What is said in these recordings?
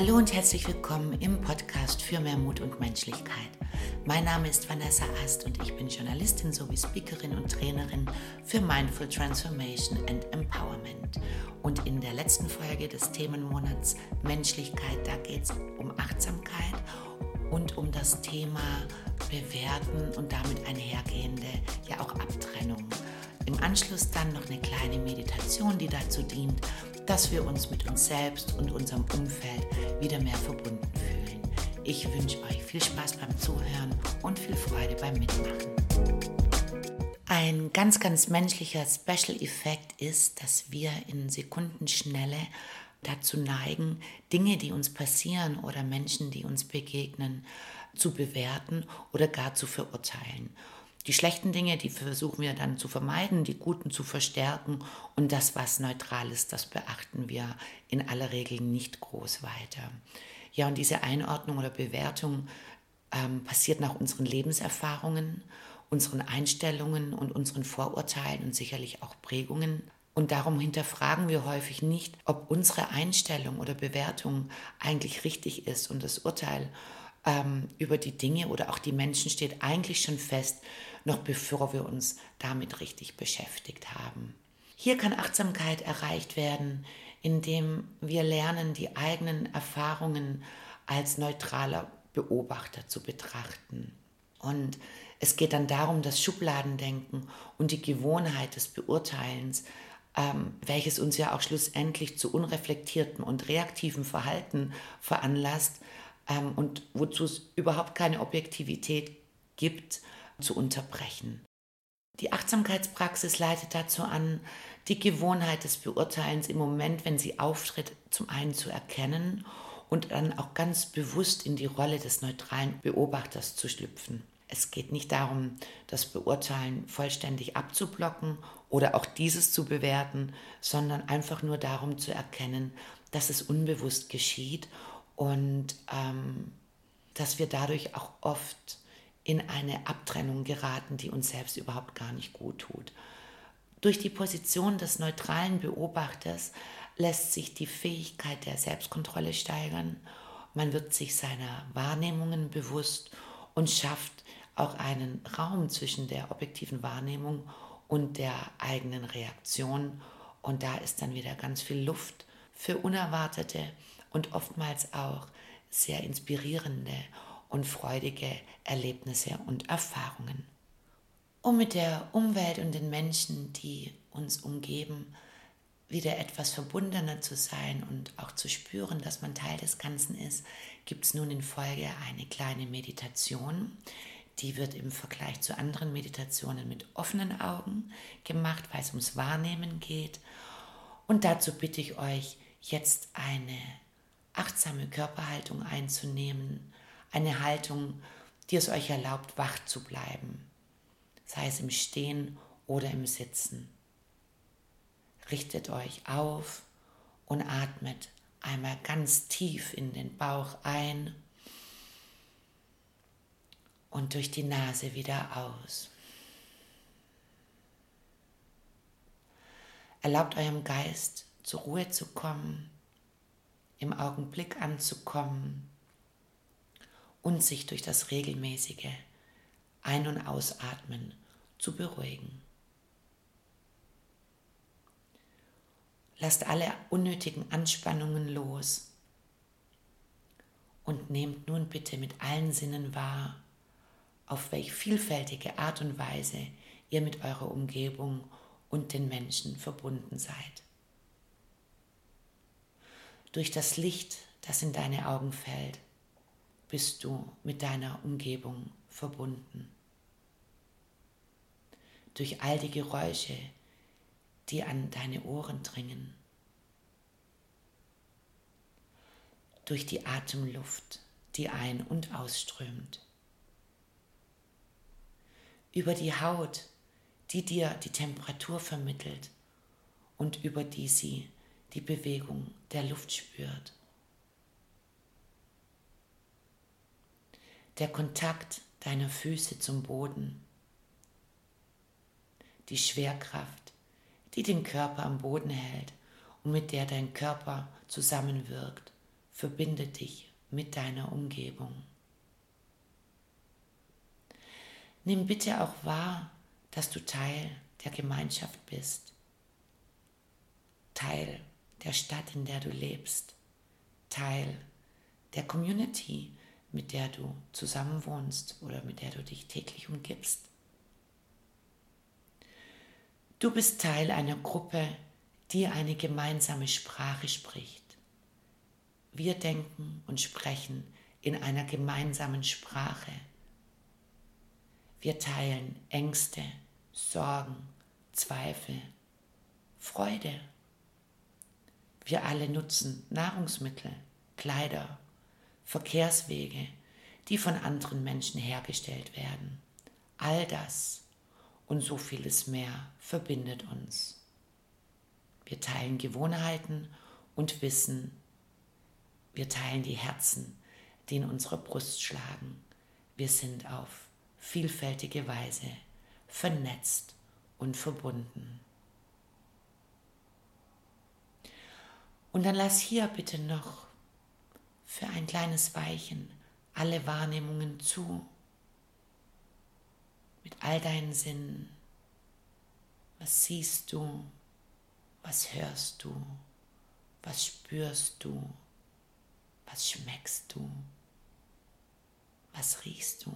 Hallo und herzlich willkommen im Podcast für mehr Mut und Menschlichkeit. Mein Name ist Vanessa Ast und ich bin Journalistin sowie Speakerin und Trainerin für Mindful Transformation and Empowerment. Und in der letzten Folge des Themenmonats Menschlichkeit, da geht es um Achtsamkeit und um das Thema Bewerten und damit einhergehende, ja auch Abtrennung. Im Anschluss dann noch eine kleine Meditation, die dazu dient, dass wir uns mit uns selbst und unserem Umfeld wieder mehr verbunden fühlen. Ich wünsche euch viel Spaß beim Zuhören und viel Freude beim Mitmachen. Ein ganz, ganz menschlicher Special Effekt ist, dass wir in Sekundenschnelle dazu neigen, Dinge, die uns passieren oder Menschen, die uns begegnen, zu bewerten oder gar zu verurteilen. Die schlechten Dinge, die versuchen wir dann zu vermeiden, die guten zu verstärken und das, was neutral ist, das beachten wir in aller Regel nicht groß weiter. Ja, und diese Einordnung oder Bewertung ähm, passiert nach unseren Lebenserfahrungen, unseren Einstellungen und unseren Vorurteilen und sicherlich auch Prägungen. Und darum hinterfragen wir häufig nicht, ob unsere Einstellung oder Bewertung eigentlich richtig ist und das Urteil ähm, über die Dinge oder auch die Menschen steht eigentlich schon fest, noch bevor wir uns damit richtig beschäftigt haben. Hier kann Achtsamkeit erreicht werden, indem wir lernen, die eigenen Erfahrungen als neutraler Beobachter zu betrachten. Und es geht dann darum, das Schubladendenken und die Gewohnheit des Beurteilens, ähm, welches uns ja auch schlussendlich zu unreflektiertem und reaktivem Verhalten veranlasst, ähm, und wozu es überhaupt keine Objektivität gibt, zu unterbrechen. Die Achtsamkeitspraxis leitet dazu an, die Gewohnheit des Beurteilens im Moment, wenn sie auftritt, zum einen zu erkennen und dann auch ganz bewusst in die Rolle des neutralen Beobachters zu schlüpfen. Es geht nicht darum, das Beurteilen vollständig abzublocken oder auch dieses zu bewerten, sondern einfach nur darum zu erkennen, dass es unbewusst geschieht und ähm, dass wir dadurch auch oft in eine Abtrennung geraten, die uns selbst überhaupt gar nicht gut tut. Durch die Position des neutralen Beobachters lässt sich die Fähigkeit der Selbstkontrolle steigern. Man wird sich seiner Wahrnehmungen bewusst und schafft auch einen Raum zwischen der objektiven Wahrnehmung und der eigenen Reaktion. Und da ist dann wieder ganz viel Luft für unerwartete und oftmals auch sehr inspirierende und freudige Erlebnisse und Erfahrungen. Um mit der Umwelt und den Menschen, die uns umgeben, wieder etwas verbundener zu sein und auch zu spüren, dass man Teil des Ganzen ist, gibt es nun in Folge eine kleine Meditation. Die wird im Vergleich zu anderen Meditationen mit offenen Augen gemacht, weil es ums Wahrnehmen geht. Und dazu bitte ich euch, jetzt eine achtsame Körperhaltung einzunehmen, eine Haltung, die es euch erlaubt, wach zu bleiben, sei es im Stehen oder im Sitzen. Richtet euch auf und atmet einmal ganz tief in den Bauch ein und durch die Nase wieder aus. Erlaubt eurem Geist zur Ruhe zu kommen im Augenblick anzukommen und sich durch das regelmäßige Ein- und Ausatmen zu beruhigen. Lasst alle unnötigen Anspannungen los und nehmt nun bitte mit allen Sinnen wahr, auf welch vielfältige Art und Weise ihr mit eurer Umgebung und den Menschen verbunden seid durch das Licht, das in deine Augen fällt, bist du mit deiner Umgebung verbunden. Durch all die Geräusche, die an deine Ohren dringen. Durch die Atemluft, die ein- und ausströmt. Über die Haut, die dir die Temperatur vermittelt und über die sie die Bewegung der Luft spürt. Der Kontakt deiner Füße zum Boden. Die Schwerkraft, die den Körper am Boden hält und mit der dein Körper zusammenwirkt verbinde dich mit deiner Umgebung. Nimm bitte auch wahr, dass du Teil der Gemeinschaft bist, Teil der Stadt, in der du lebst, Teil der Community, mit der du zusammenwohnst oder mit der du dich täglich umgibst. Du bist Teil einer Gruppe, die eine gemeinsame Sprache spricht. Wir denken und sprechen in einer gemeinsamen Sprache. Wir teilen Ängste, Sorgen, Zweifel, Freude. Wir alle nutzen Nahrungsmittel, Kleider, Verkehrswege, die von anderen Menschen hergestellt werden. All das und so vieles mehr verbindet uns. Wir teilen Gewohnheiten und Wissen. Wir teilen die Herzen, die in unserer Brust schlagen. Wir sind auf vielfältige Weise vernetzt und verbunden. Und dann lass hier bitte noch für ein kleines Weichen alle Wahrnehmungen zu mit all deinen Sinnen. Was siehst du? Was hörst du? Was spürst du? Was schmeckst du? Was riechst du?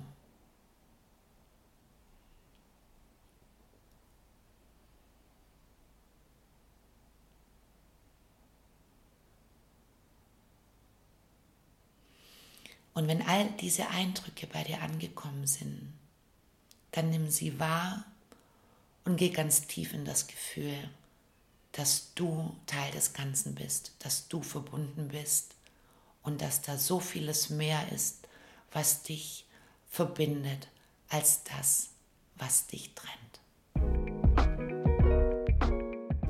Und wenn all diese Eindrücke bei dir angekommen sind, dann nimm sie wahr und geh ganz tief in das Gefühl, dass du Teil des Ganzen bist, dass du verbunden bist und dass da so vieles mehr ist, was dich verbindet, als das, was dich trennt.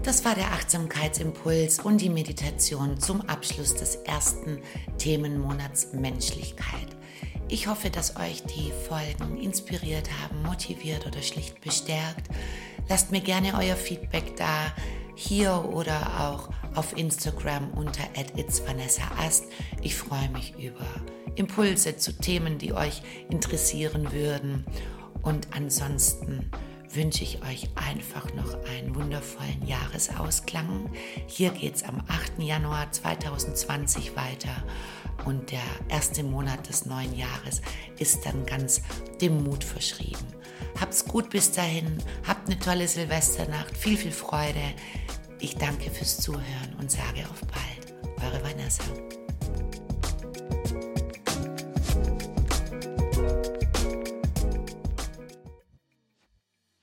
Das war der Achtsamkeitsimpuls und die Meditation zum Abschluss des ersten Themenmonats Menschlichkeit. Ich hoffe, dass euch die Folgen inspiriert haben, motiviert oder schlicht bestärkt. Lasst mir gerne euer Feedback da, hier oder auch auf Instagram unter @itsvanessaast. Ich freue mich über Impulse zu Themen, die euch interessieren würden. Und ansonsten wünsche ich euch einfach noch einen wundervollen Jahresausklang. Hier geht es am 8. Januar 2020 weiter und der erste Monat des neuen Jahres ist dann ganz dem Mut verschrieben. Habt's gut bis dahin, habt eine tolle Silvesternacht, viel, viel Freude. Ich danke fürs Zuhören und sage auf bald. Eure Vanessa.